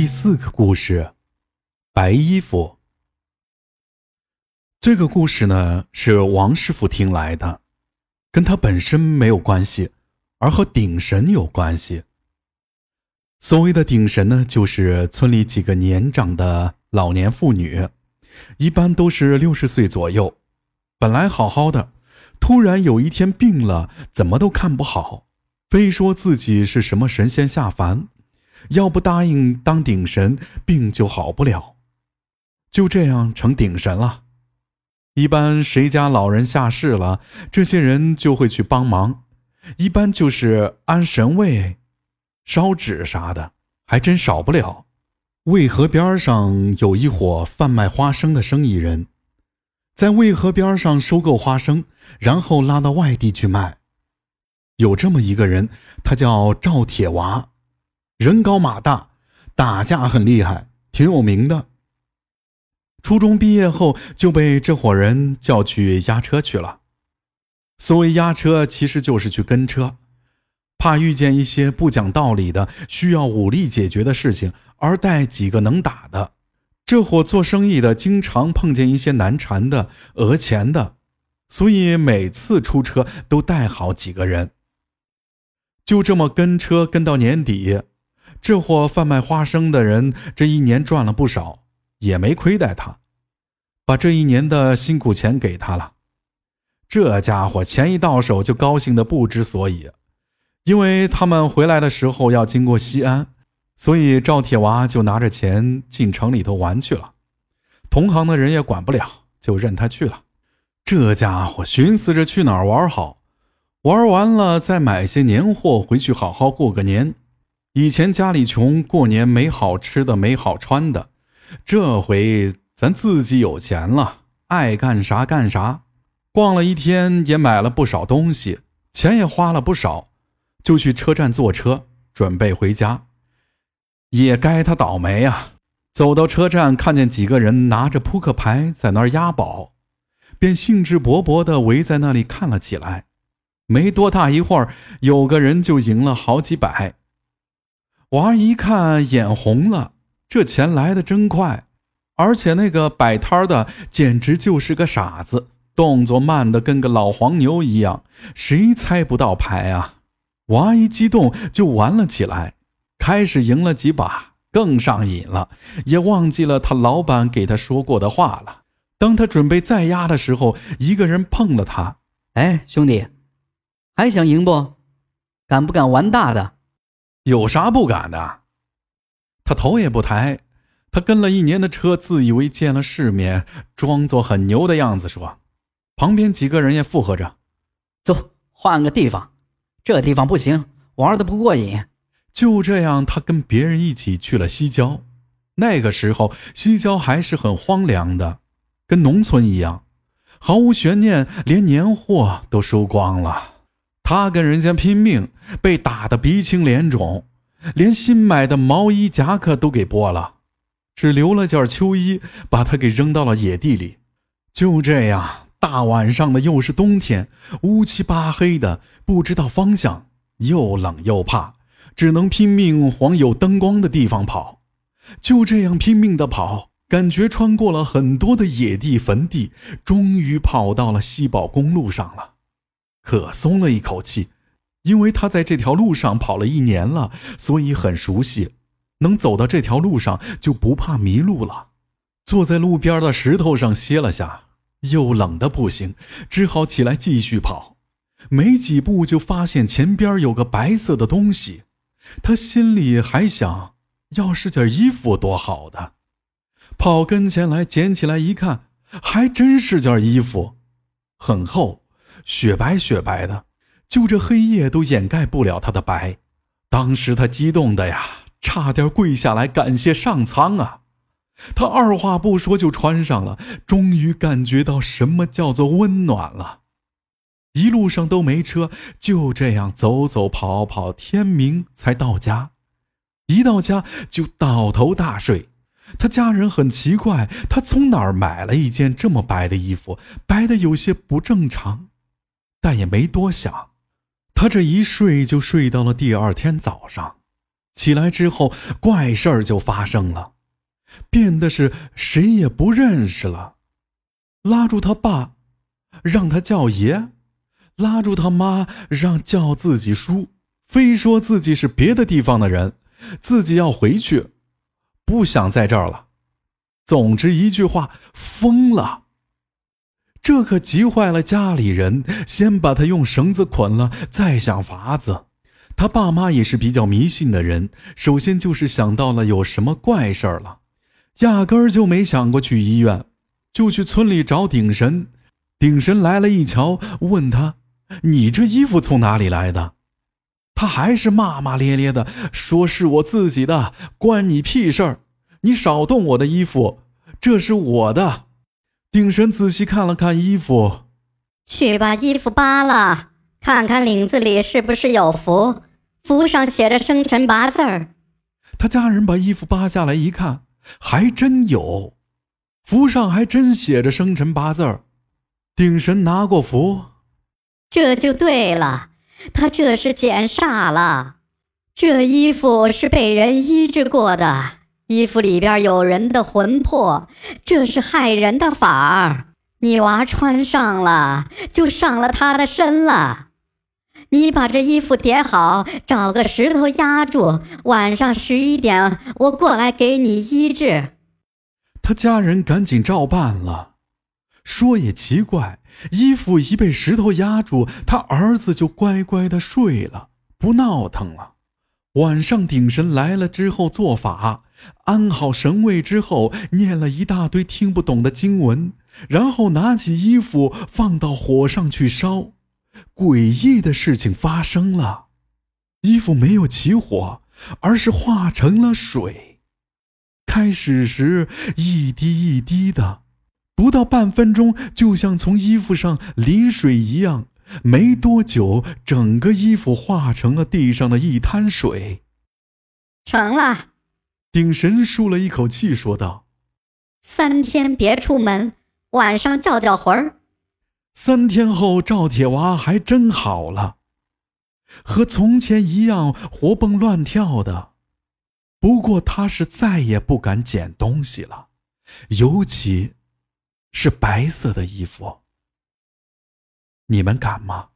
第四个故事，白衣服。这个故事呢，是王师傅听来的，跟他本身没有关系，而和顶神有关系。所谓的顶神呢，就是村里几个年长的老年妇女，一般都是六十岁左右，本来好好的，突然有一天病了，怎么都看不好，非说自己是什么神仙下凡，要不答应当顶神，病就好不了，就这样成顶神了。一般谁家老人下世了，这些人就会去帮忙，一般就是安神位、烧纸啥的，还真少不了。渭河边上有一伙贩卖花生的生意人，在渭河边上收购花生，然后拉到外地去卖。有这么一个人，他叫赵铁娃，人高马大，打架很厉害，挺有名的。初中毕业后就被这伙人叫去押车去了。所谓押车，其实就是去跟车，怕遇见一些不讲道理的、需要武力解决的事情，而带几个能打的。这伙做生意的经常碰见一些难缠的、讹钱的，所以每次出车都带好几个人。就这么跟车跟到年底，这货贩卖花生的人这一年赚了不少。也没亏待他，把这一年的辛苦钱给他了。这家伙钱一到手就高兴的不知所以，因为他们回来的时候要经过西安，所以赵铁娃就拿着钱进城里头玩去了。同行的人也管不了，就任他去了。这家伙寻思着去哪儿玩好，玩完了再买些年货回去好好过个年。以前家里穷，过年没好吃的，没好穿的。这回咱自己有钱了，爱干啥干啥，逛了一天也买了不少东西，钱也花了不少，就去车站坐车准备回家。也该他倒霉啊！走到车站，看见几个人拿着扑克牌在那儿押宝，便兴致勃勃地围在那里看了起来。没多大一会儿，有个人就赢了好几百。娃一看眼红了。这钱来的真快，而且那个摆摊的简直就是个傻子，动作慢的跟个老黄牛一样，谁猜不到牌啊？娃一激动就玩了起来，开始赢了几把，更上瘾了，也忘记了他老板给他说过的话了。当他准备再压的时候，一个人碰了他：“哎，兄弟，还想赢不？敢不敢玩大的？有啥不敢的？”他头也不抬，他跟了一年的车，自以为见了世面，装作很牛的样子说：“旁边几个人也附和着，走，换个地方，这地方不行，玩的不过瘾。”就这样，他跟别人一起去了西郊。那个时候，西郊还是很荒凉的，跟农村一样，毫无悬念，连年货都收光了。他跟人家拼命，被打得鼻青脸肿。连新买的毛衣夹克都给剥了，只留了件秋衣，把它给扔到了野地里。就这样，大晚上的，又是冬天，乌漆八黑的，不知道方向，又冷又怕，只能拼命往有灯光的地方跑。就这样拼命的跑，感觉穿过了很多的野地坟地，终于跑到了西宝公路上了，可松了一口气。因为他在这条路上跑了一年了，所以很熟悉，能走到这条路上就不怕迷路了。坐在路边的石头上歇了下，又冷的不行，只好起来继续跑。没几步就发现前边有个白色的东西，他心里还想：要是件衣服多好的。跑跟前来捡起来一看，还真是件衣服，很厚，雪白雪白的。就这黑夜都掩盖不了他的白，当时他激动的呀，差点跪下来感谢上苍啊！他二话不说就穿上了，终于感觉到什么叫做温暖了。一路上都没车，就这样走走跑跑，天明才到家。一到家就倒头大睡。他家人很奇怪，他从哪儿买了一件这么白的衣服，白的有些不正常，但也没多想。他这一睡就睡到了第二天早上，起来之后，怪事儿就发生了，变得是谁也不认识了。拉住他爸，让他叫爷；拉住他妈，让叫自己叔。非说自己是别的地方的人，自己要回去，不想在这儿了。总之一句话，疯了。这可急坏了家里人，先把他用绳子捆了，再想法子。他爸妈也是比较迷信的人，首先就是想到了有什么怪事儿了，压根儿就没想过去医院，就去村里找顶神。顶神来了一瞧，问他：“你这衣服从哪里来的？”他还是骂骂咧咧的说：“是我自己的，关你屁事儿！你少动我的衣服，这是我的。”顶神仔细看了看衣服，去把衣服扒了，看看领子里是不是有符，符上写着生辰八字儿。他家人把衣服扒下来一看，还真有，符上还真写着生辰八字儿。顶神拿过符，这就对了。他这是捡煞了，这衣服是被人医治过的，衣服里边有人的魂魄，这是害人的法儿。你娃穿上了，就上了他的身了。你把这衣服叠好，找个石头压住，晚上十一点我过来给你医治。他家人赶紧照办了。说也奇怪，衣服一被石头压住，他儿子就乖乖的睡了，不闹腾了。晚上顶神来了之后做法，安好神位之后，念了一大堆听不懂的经文，然后拿起衣服放到火上去烧。诡异的事情发生了，衣服没有起火，而是化成了水。开始时一滴一滴的。不到半分钟，就像从衣服上淋水一样。没多久，整个衣服化成了地上的一滩水。成了，顶神舒了一口气，说道：“三天别出门，晚上叫叫魂儿。”三天后，赵铁娃还真好了，和从前一样活蹦乱跳的。不过他是再也不敢捡东西了，尤其。是白色的衣服，你们敢吗？